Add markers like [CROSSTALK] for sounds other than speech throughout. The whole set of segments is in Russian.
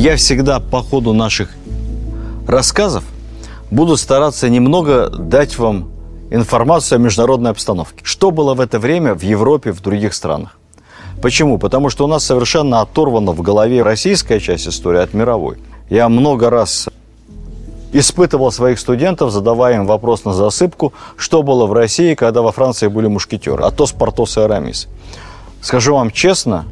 Я всегда по ходу наших рассказов буду стараться немного дать вам информацию о международной обстановке. Что было в это время в Европе, в других странах? Почему? Потому что у нас совершенно оторвана в голове российская часть истории от мировой. Я много раз испытывал своих студентов, задавая им вопрос на засыпку, что было в России, когда во Франции были мушкетеры, а то Портос и Арамис. Скажу вам честно,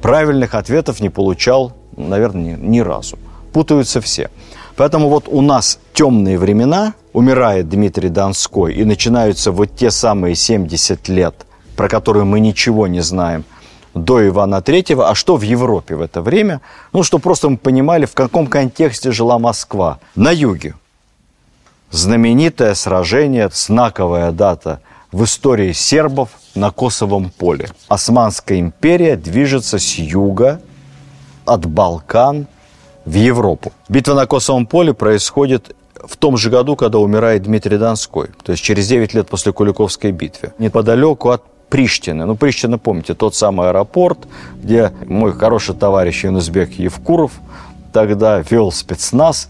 правильных ответов не получал, наверное, ни, ни разу. Путаются все. Поэтому вот у нас темные времена, умирает Дмитрий Донской, и начинаются вот те самые 70 лет, про которые мы ничего не знаем – до Ивана Третьего, а что в Европе в это время? Ну, чтобы просто мы понимали, в каком контексте жила Москва. На юге. Знаменитое сражение, знаковая дата в истории сербов на Косовом поле. Османская империя движется с юга, от Балкан в Европу. Битва на Косовом поле происходит в том же году, когда умирает Дмитрий Донской, то есть через 9 лет после Куликовской битвы. Неподалеку от Приштины. Ну, Приштина, помните, тот самый аэропорт, где мой хороший товарищ Юнусбек Евкуров тогда вел спецназ.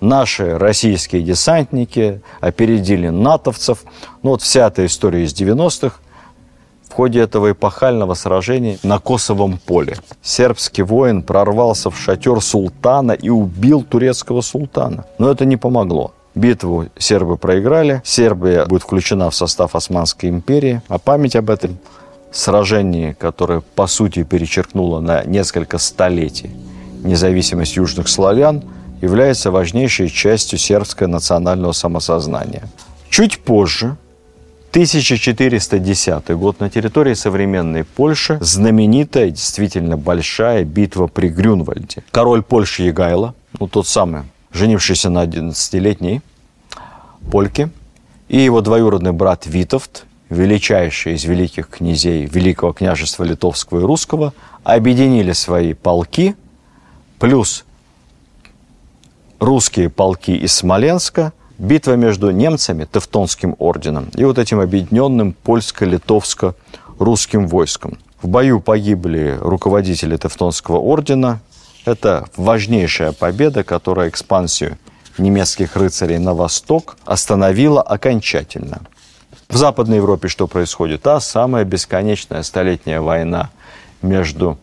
Наши российские десантники опередили натовцев. Ну, вот вся эта история из 90-х в ходе этого эпохального сражения на Косовом поле. Сербский воин прорвался в шатер султана и убил турецкого султана. Но это не помогло. Битву сербы проиграли. Сербия будет включена в состав Османской империи. А память об этом сражении, которое, по сути, перечеркнуло на несколько столетий независимость южных славян, является важнейшей частью сербского национального самосознания. Чуть позже, 1410 год, на территории современной Польши знаменитая, действительно большая битва при Грюнвальде. Король Польши Егайло, ну тот самый женившийся на 11-летней польке, и его двоюродный брат Витовт, величайший из великих князей Великого княжества Литовского и Русского, объединили свои полки, плюс русские полки из Смоленска, битва между немцами, Тевтонским орденом, и вот этим объединенным польско-литовско-русским войском. В бою погибли руководители Тевтонского ордена, это важнейшая победа, которая экспансию немецких рыцарей на восток остановила окончательно. В Западной Европе что происходит? Та самая бесконечная столетняя война между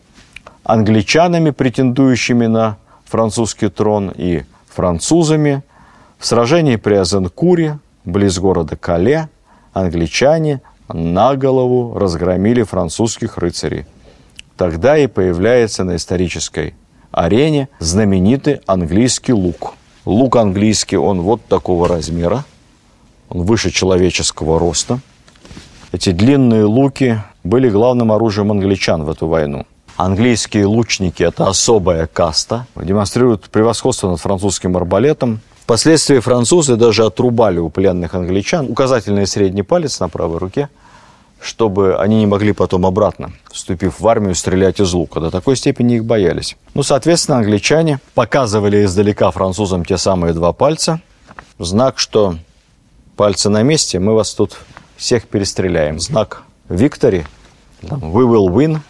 англичанами, претендующими на французский трон, и французами. В сражении при Азенкуре, близ города Кале, англичане на голову разгромили французских рыцарей. Тогда и появляется на исторической арене знаменитый английский лук. Лук английский, он вот такого размера, он выше человеческого роста. Эти длинные луки были главным оружием англичан в эту войну. Английские лучники – это особая каста, демонстрируют превосходство над французским арбалетом. Впоследствии французы даже отрубали у пленных англичан указательный средний палец на правой руке – чтобы они не могли потом обратно, вступив в армию, стрелять из лука. До такой степени их боялись. Ну, соответственно, англичане показывали издалека французам те самые два пальца. Знак, что пальцы на месте, мы вас тут всех перестреляем. Знак Виктори, we will win,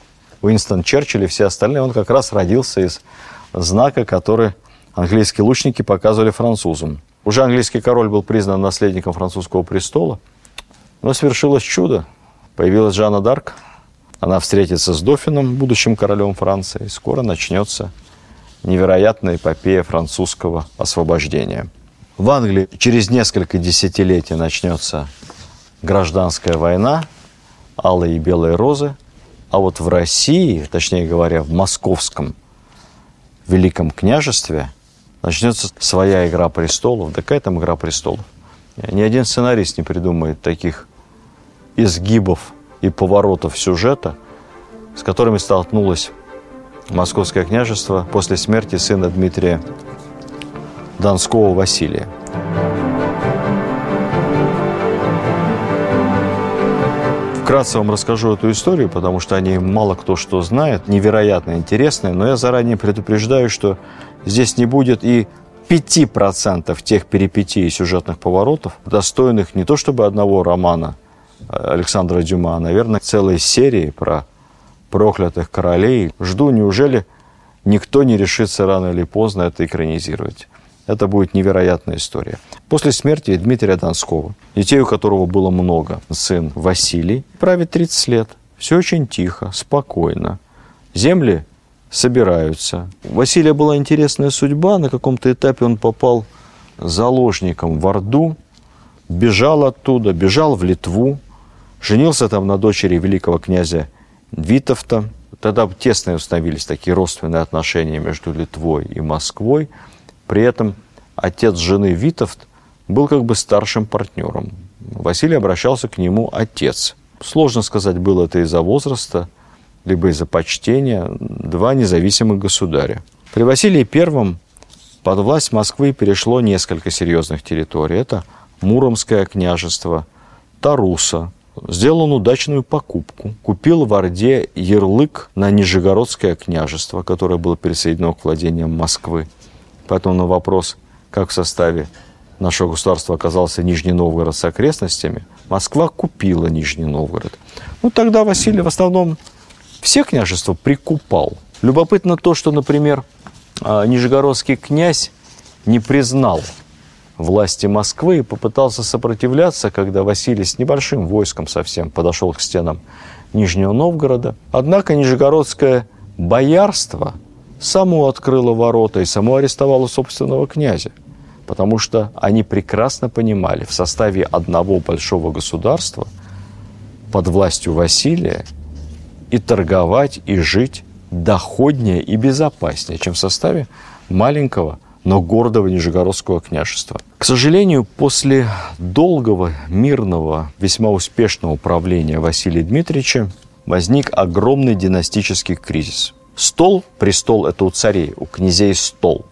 Уинстон Черчилль и все остальные, он как раз родился из знака, который английские лучники показывали французам. Уже английский король был признан наследником французского престола, но свершилось чудо. Появилась Жанна Дарк. Она встретится с Дофином, будущим королем Франции. И скоро начнется невероятная эпопея французского освобождения. В Англии через несколько десятилетий начнется гражданская война, алые и белые розы. А вот в России, точнее говоря, в московском Великом княжестве начнется своя игра престолов. Да какая там игра престолов? Ни один сценарист не придумает таких изгибов и поворотов сюжета, с которыми столкнулось Московское княжество после смерти сына Дмитрия Донского Василия. Вкратце вам расскажу эту историю, потому что о ней мало кто что знает, невероятно интересная, но я заранее предупреждаю, что здесь не будет и 5% тех перипетий и сюжетных поворотов, достойных не то чтобы одного романа – Александра Дюма, наверное, целой серии про проклятых королей. Жду, неужели никто не решится рано или поздно это экранизировать. Это будет невероятная история. После смерти Дмитрия Донского, детей у которого было много, сын Василий, правит 30 лет. Все очень тихо, спокойно. Земли собираются. У Василия была интересная судьба. На каком-то этапе он попал заложником в Орду, бежал оттуда, бежал в Литву, женился там на дочери великого князя Витовта. Тогда тесные установились такие родственные отношения между Литвой и Москвой. При этом отец жены Витовт был как бы старшим партнером. Василий обращался к нему отец. Сложно сказать, было это из-за возраста, либо из-за почтения. Два независимых государя. При Василии Первом под власть Москвы перешло несколько серьезных территорий. Это Муромское княжество, Таруса. Сделал он удачную покупку. Купил в Орде ярлык на Нижегородское княжество, которое было присоединено к владениям Москвы. Поэтому на вопрос, как в составе нашего государства оказался Нижний Новгород с окрестностями, Москва купила Нижний Новгород. Ну, тогда Василий в основном все княжества прикупал. Любопытно то, что, например, а, Нижегородский князь не признал власти Москвы и попытался сопротивляться, когда Василий с небольшим войском совсем подошел к стенам Нижнего Новгорода. Однако Нижегородское боярство само открыло ворота и само арестовало собственного князя, потому что они прекрасно понимали, в составе одного большого государства под властью Василия и торговать, и жить доходнее и безопаснее, чем в составе маленького, но гордого Нижегородского княжества. К сожалению, после долгого, мирного, весьма успешного правления Василия Дмитриевича возник огромный династический кризис. Стол, престол – это у царей, у князей стол.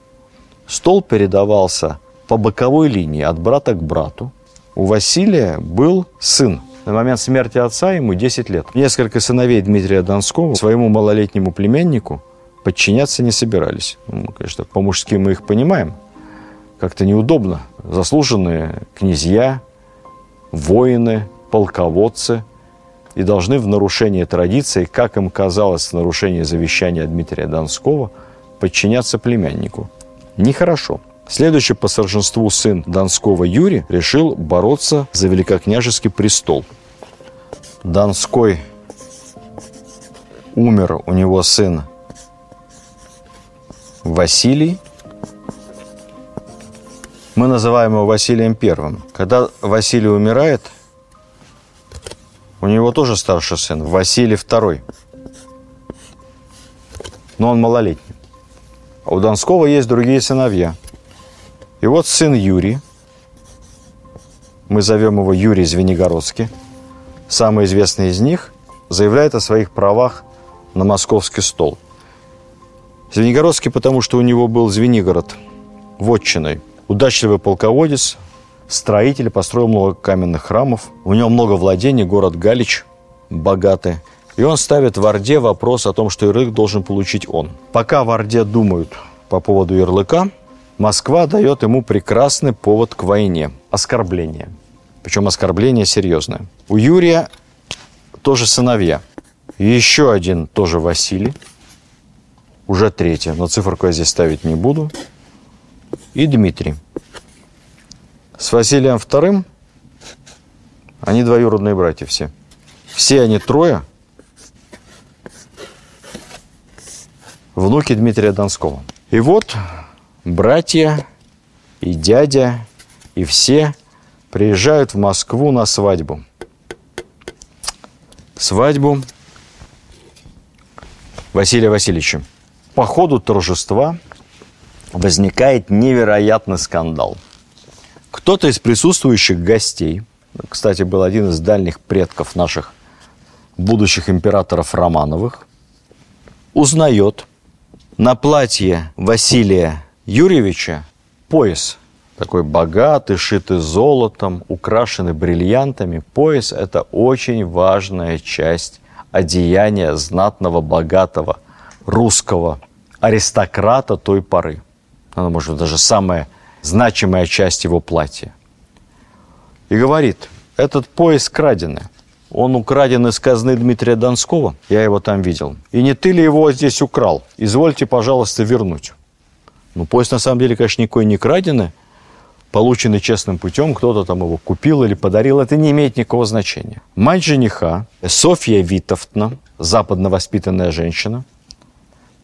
Стол передавался по боковой линии от брата к брату. У Василия был сын, на момент смерти отца ему 10 лет. Несколько сыновей Дмитрия Донского своему малолетнему племяннику подчиняться не собирались. Ну, конечно, по-мужски мы их понимаем. Как-то неудобно. Заслуженные князья, воины, полководцы и должны в нарушении традиции, как им казалось, в нарушении завещания Дмитрия Донского, подчиняться племяннику. Нехорошо. Следующий по сожженству сын Донского Юрий решил бороться за великокняжеский престол. Донской умер, у него сын Василий. Мы называем его Василием Первым. Когда Василий умирает, у него тоже старший сын, Василий Второй. Но он малолетний. А у Донского есть другие сыновья – и вот сын Юрий, мы зовем его Юрий Звенигородский, самый известный из них, заявляет о своих правах на московский стол. Звенигородский, потому что у него был Звенигород вотчиной. Удачливый полководец, строитель, построил много каменных храмов. У него много владений, город Галич богатый. И он ставит в Орде вопрос о том, что ярлык должен получить он. Пока в Орде думают по поводу ярлыка, Москва дает ему прекрасный повод к войне – оскорбление. Причем оскорбление серьезное. У Юрия тоже сыновья. еще один тоже Василий. Уже третий, но циферку я здесь ставить не буду. И Дмитрий. С Василием вторым они двоюродные братья все. Все они трое внуки Дмитрия Донского. И вот братья и дядя, и все приезжают в Москву на свадьбу. Свадьбу Василия Васильевича. По ходу торжества возникает невероятный скандал. Кто-то из присутствующих гостей, кстати, был один из дальних предков наших будущих императоров Романовых, узнает на платье Василия Юрьевича пояс такой богатый, шитый золотом, украшенный бриллиантами. Пояс – это очень важная часть одеяния знатного, богатого русского аристократа той поры. Она, может быть, даже самая значимая часть его платья. И говорит, этот пояс краденый. Он украден из казны Дмитрия Донского. Я его там видел. И не ты ли его здесь украл? Извольте, пожалуйста, вернуть. Ну, поезд на самом деле, конечно, никакой не краденый. Полученный честным путем, кто-то там его купил или подарил, это не имеет никакого значения. Мать жениха, Софья Витовтна, западно воспитанная женщина,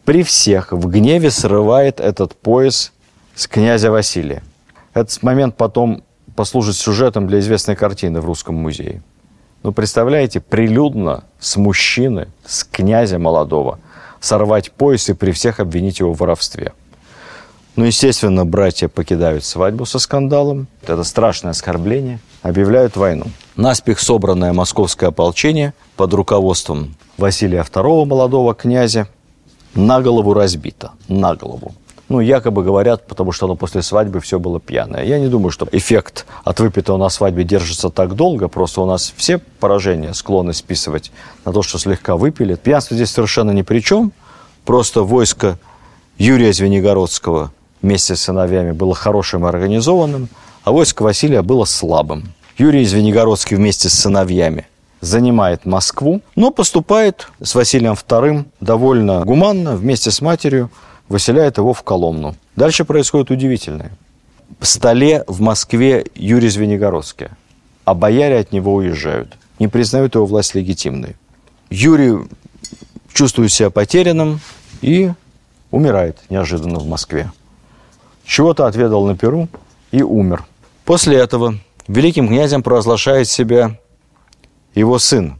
при всех в гневе срывает этот пояс с князя Василия. Этот момент потом послужит сюжетом для известной картины в Русском музее. Ну, представляете, прилюдно с мужчины, с князя молодого, сорвать пояс и при всех обвинить его в воровстве. Ну, естественно, братья покидают свадьбу со скандалом. Это страшное оскорбление. Объявляют войну. Наспех собранное московское ополчение под руководством Василия II, молодого князя, на голову разбито. На голову ну, якобы говорят, потому что оно после свадьбы все было пьяное. Я не думаю, что эффект от выпитого на свадьбе держится так долго, просто у нас все поражения склонны списывать на то, что слегка выпили. Пьянство здесь совершенно ни при чем, просто войско Юрия Звенигородского вместе с сыновьями было хорошим и организованным, а войско Василия было слабым. Юрий Звенигородский вместе с сыновьями занимает Москву, но поступает с Василием II довольно гуманно вместе с матерью выселяет его в Коломну. Дальше происходит удивительное. В столе в Москве Юрий Звенигородский, а бояре от него уезжают, не признают его власть легитимной. Юрий чувствует себя потерянным и умирает неожиданно в Москве. Чего-то отведал на Перу и умер. После этого великим князем провозглашает себя его сын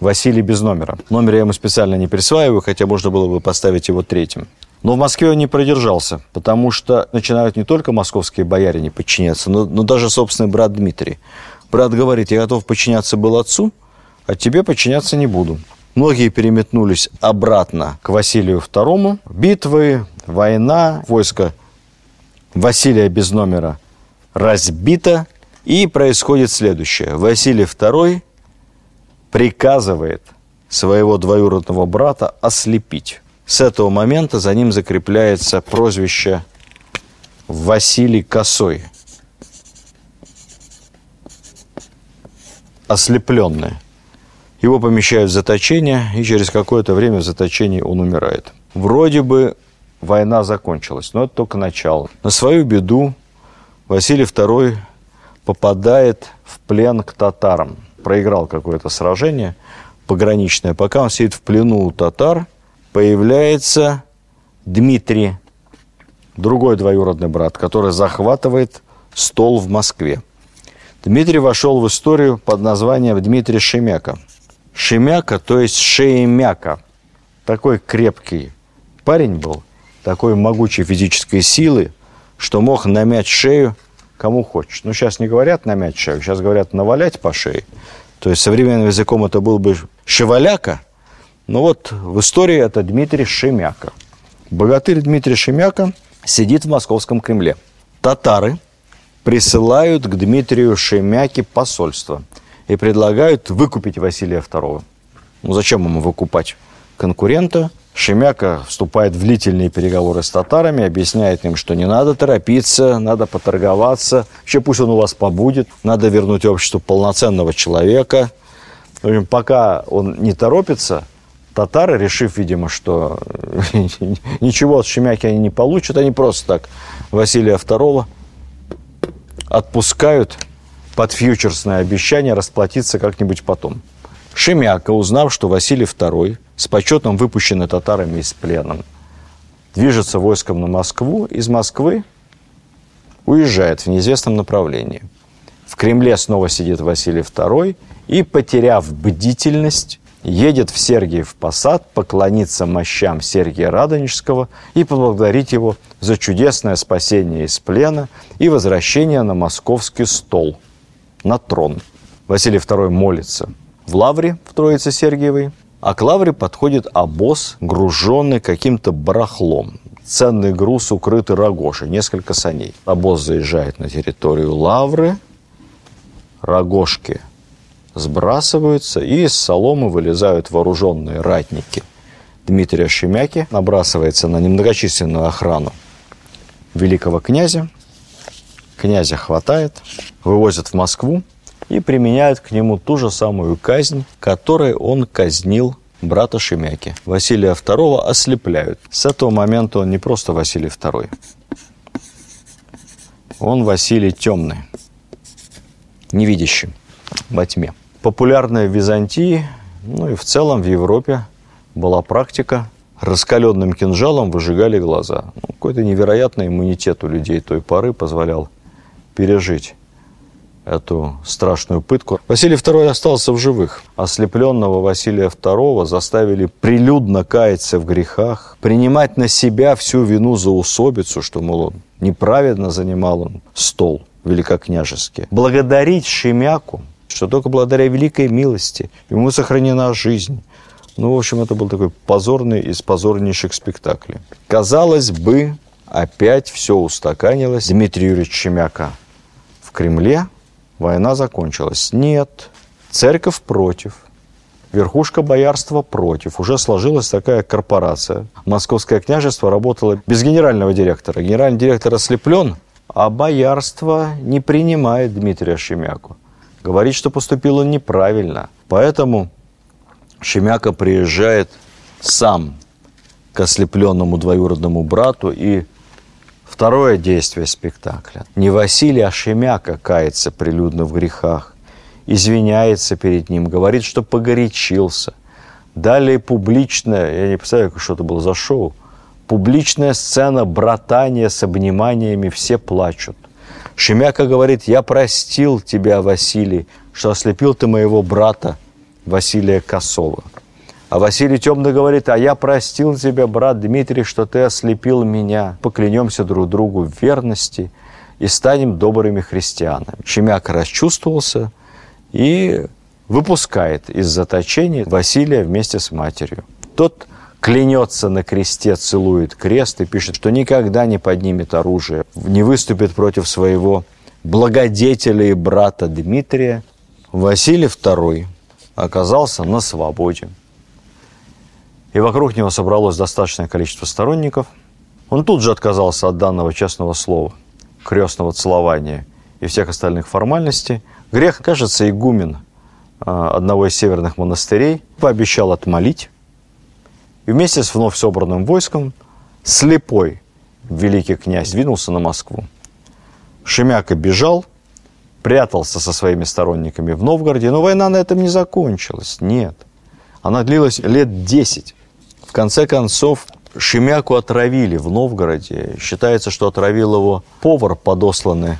Василий без номера. Номер я ему специально не присваиваю, хотя можно было бы поставить его третьим. Но в Москве он не продержался, потому что начинают не только московские бояре подчиняться, но, но даже собственный брат Дмитрий. Брат говорит, я готов подчиняться был отцу, а тебе подчиняться не буду. Многие переметнулись обратно к Василию II. Битвы, война, войско Василия без номера разбито. И происходит следующее. Василий II приказывает своего двоюродного брата ослепить. С этого момента за ним закрепляется прозвище Василий Косой. Ослепленный. Его помещают в заточение, и через какое-то время в заточении он умирает. Вроде бы война закончилась, но это только начало. На свою беду Василий II попадает в плен к татарам – проиграл какое-то сражение пограничное. Пока он сидит в плену у татар, появляется Дмитрий, другой двоюродный брат, который захватывает стол в Москве. Дмитрий вошел в историю под названием Дмитрий Шемяка. Шемяка, то есть Шеемяка. Такой крепкий парень был, такой могучей физической силы, что мог намять шею кому хочешь. Ну, сейчас не говорят намять шею, сейчас говорят навалять по шее. То есть современным языком это был бы шеваляка, но вот в истории это Дмитрий Шемяка. Богатырь Дмитрий Шемяка сидит в московском Кремле. Татары присылают к Дмитрию Шемяке посольство и предлагают выкупить Василия II. Ну, зачем ему выкупать конкурента? Шемяка вступает в длительные переговоры с татарами, объясняет им, что не надо торопиться, надо поторговаться, вообще пусть он у вас побудет, надо вернуть обществу полноценного человека. В общем, пока он не торопится, татары, решив, видимо, что [LAUGHS] ничего от Шемяки они не получат, они просто так Василия II отпускают под фьючерсное обещание расплатиться как-нибудь потом. Шемяка, узнав, что Василий II с почетом выпущенный татарами из плена, движется войском на Москву, из Москвы уезжает в неизвестном направлении. В Кремле снова сидит Василий II и, потеряв бдительность, едет в Сергиев Посад поклониться мощам Сергия Радонежского и поблагодарить его за чудесное спасение из плена и возвращение на московский стол, на трон. Василий II молится – в лавре в Троице Сергиевой, а к лавре подходит обоз, груженный каким-то барахлом. Ценный груз укрытый рогошей, несколько саней. Обоз заезжает на территорию лавры, рогошки сбрасываются, и из соломы вылезают вооруженные ратники Дмитрия Шемяки, набрасывается на немногочисленную охрану великого князя. Князя хватает, вывозят в Москву, и применяют к нему ту же самую казнь, которой он казнил брата Шемяки. Василия II ослепляют. С этого момента он не просто Василий II. Он Василий Темный, невидящий во тьме. Популярная в Византии, ну и в целом в Европе была практика раскаленным кинжалом выжигали глаза. Ну, какой-то невероятный иммунитет у людей той поры позволял пережить эту страшную пытку. Василий II остался в живых. Ослепленного Василия II заставили прилюдно каяться в грехах, принимать на себя всю вину за усобицу, что, мол, он неправедно занимал он стол великокняжеский. Благодарить Шемяку, что только благодаря великой милости ему сохранена жизнь. Ну, в общем, это был такой позорный из позорнейших спектаклей. Казалось бы, опять все устаканилось. Дмитрий Юрьевич Шемяка в Кремле, война закончилась. Нет, церковь против, верхушка боярства против. Уже сложилась такая корпорация. Московское княжество работало без генерального директора. Генеральный директор ослеплен, а боярство не принимает Дмитрия Шемяку. Говорит, что поступил он неправильно. Поэтому Шемяка приезжает сам к ослепленному двоюродному брату и Второе действие спектакля. Не Василий, а Шемяка кается прилюдно в грехах, извиняется перед ним, говорит, что погорячился. Далее публичное, я не представляю, что это было за шоу, публичная сцена братания с обниманиями, все плачут. Шемяка говорит, я простил тебя, Василий, что ослепил ты моего брата Василия Косова. А Василий Темный говорит, а я простил тебя, брат Дмитрий, что ты ослепил меня. Поклянемся друг другу в верности и станем добрыми христианами. Шемяк расчувствовался и выпускает из заточения Василия вместе с матерью. Тот клянется на кресте, целует крест и пишет, что никогда не поднимет оружие, не выступит против своего благодетеля и брата Дмитрия. Василий II оказался на свободе и вокруг него собралось достаточное количество сторонников. Он тут же отказался от данного честного слова, крестного целования и всех остальных формальностей. Грех, кажется, игумен а, одного из северных монастырей пообещал отмолить. И вместе с вновь собранным войском слепой великий князь двинулся на Москву. Шемяка бежал, прятался со своими сторонниками в Новгороде, но война на этом не закончилась. Нет. Она длилась лет десять. В конце концов, Шемяку отравили в Новгороде. Считается, что отравил его повар, подосланный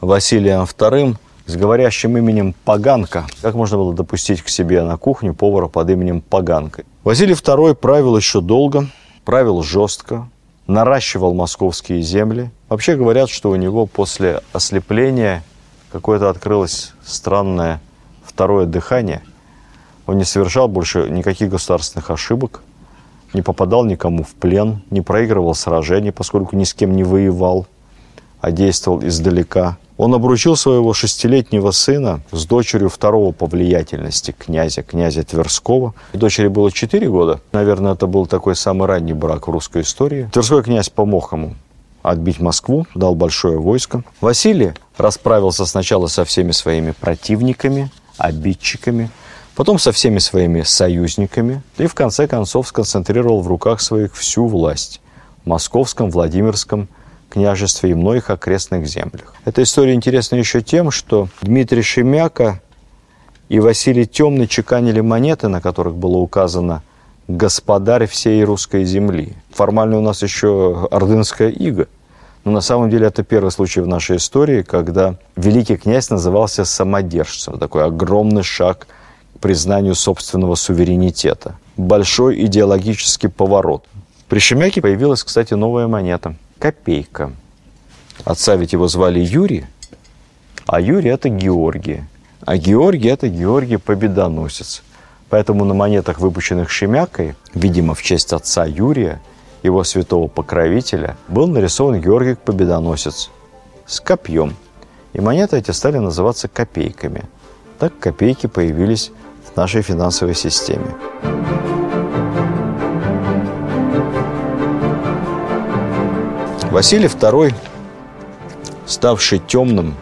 Василием II с говорящим именем Паганка. Как можно было допустить к себе на кухню повара под именем Паганка? Василий II правил еще долго, правил жестко, наращивал московские земли. Вообще говорят, что у него после ослепления какое-то открылось странное второе дыхание. Он не совершал больше никаких государственных ошибок не попадал никому в плен, не проигрывал сражений, поскольку ни с кем не воевал, а действовал издалека. Он обручил своего шестилетнего сына с дочерью второго по влиятельности князя, князя Тверского. Дочери было четыре года. Наверное, это был такой самый ранний брак в русской истории. Тверской князь помог ему отбить Москву, дал большое войско. Василий расправился сначала со всеми своими противниками, обидчиками, потом со всеми своими союзниками и в конце концов сконцентрировал в руках своих всю власть в Московском, Владимирском княжестве и многих окрестных землях. Эта история интересна еще тем, что Дмитрий Шемяка и Василий Темный чеканили монеты, на которых было указано «Господарь всей русской земли». Формально у нас еще ордынская ига. Но на самом деле это первый случай в нашей истории, когда великий князь назывался самодержцем. Такой огромный шаг – признанию собственного суверенитета. Большой идеологический поворот. При Шемяке появилась, кстати, новая монета – копейка. Отца ведь его звали Юрий, а Юрий – это Георгий. А Георгий – это Георгий Победоносец. Поэтому на монетах, выпущенных Шемякой, видимо, в честь отца Юрия, его святого покровителя, был нарисован Георгий Победоносец с копьем. И монеты эти стали называться копейками. Так копейки появились нашей финансовой системе. Василий II, ставший темным,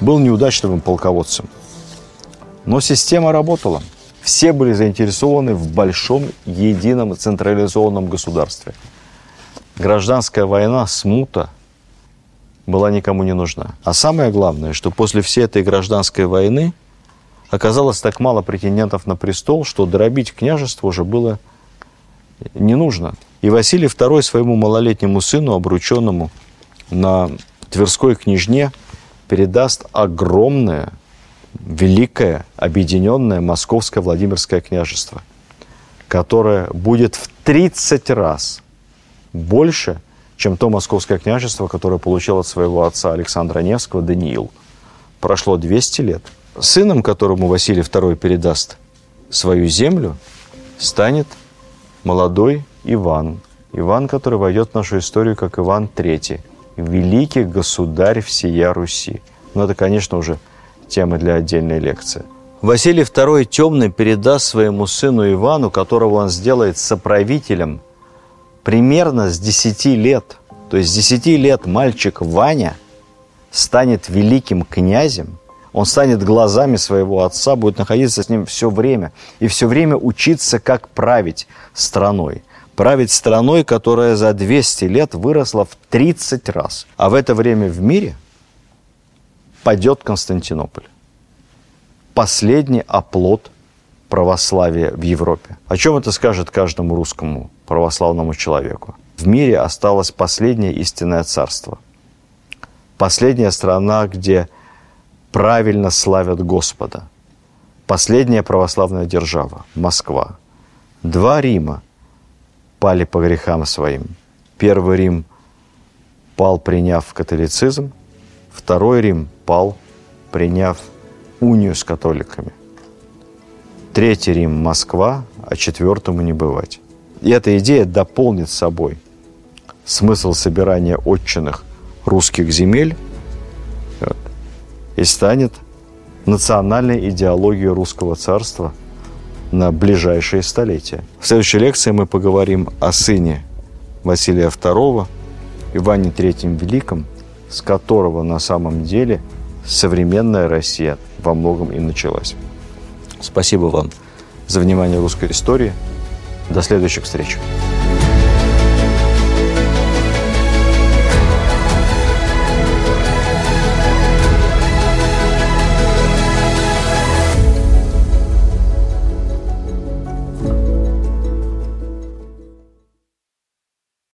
был неудачливым полководцем. Но система работала. Все были заинтересованы в большом, едином, централизованном государстве. Гражданская война, смута была никому не нужна. А самое главное, что после всей этой гражданской войны оказалось так мало претендентов на престол, что дробить княжество уже было не нужно. И Василий II своему малолетнему сыну, обрученному на Тверской княжне, передаст огромное, великое, объединенное Московское Владимирское княжество, которое будет в 30 раз больше, чем то Московское княжество, которое получил от своего отца Александра Невского Даниил. Прошло 200 лет. Сыном, которому Василий II передаст свою землю, станет молодой Иван. Иван, который войдет в нашу историю как Иван III, великий государь всея Руси. Но это, конечно, уже тема для отдельной лекции. Василий II Темный передаст своему сыну Ивану, которого он сделает соправителем примерно с 10 лет. То есть с 10 лет мальчик Ваня станет великим князем – он станет глазами своего отца, будет находиться с ним все время. И все время учиться, как править страной. Править страной, которая за 200 лет выросла в 30 раз. А в это время в мире падет Константинополь. Последний оплот православия в Европе. О чем это скажет каждому русскому православному человеку? В мире осталось последнее истинное царство. Последняя страна, где правильно славят Господа. Последняя православная держава – Москва. Два Рима пали по грехам своим. Первый Рим пал, приняв католицизм. Второй Рим пал, приняв унию с католиками. Третий Рим – Москва, а четвертому не бывать. И эта идея дополнит собой смысл собирания отчинных русских земель – и станет национальной идеологией русского царства на ближайшие столетия. В следующей лекции мы поговорим о сыне Василия II, Иване III Великом, с которого на самом деле современная Россия во многом и началась. Спасибо вам за внимание русской истории. До следующих встреч.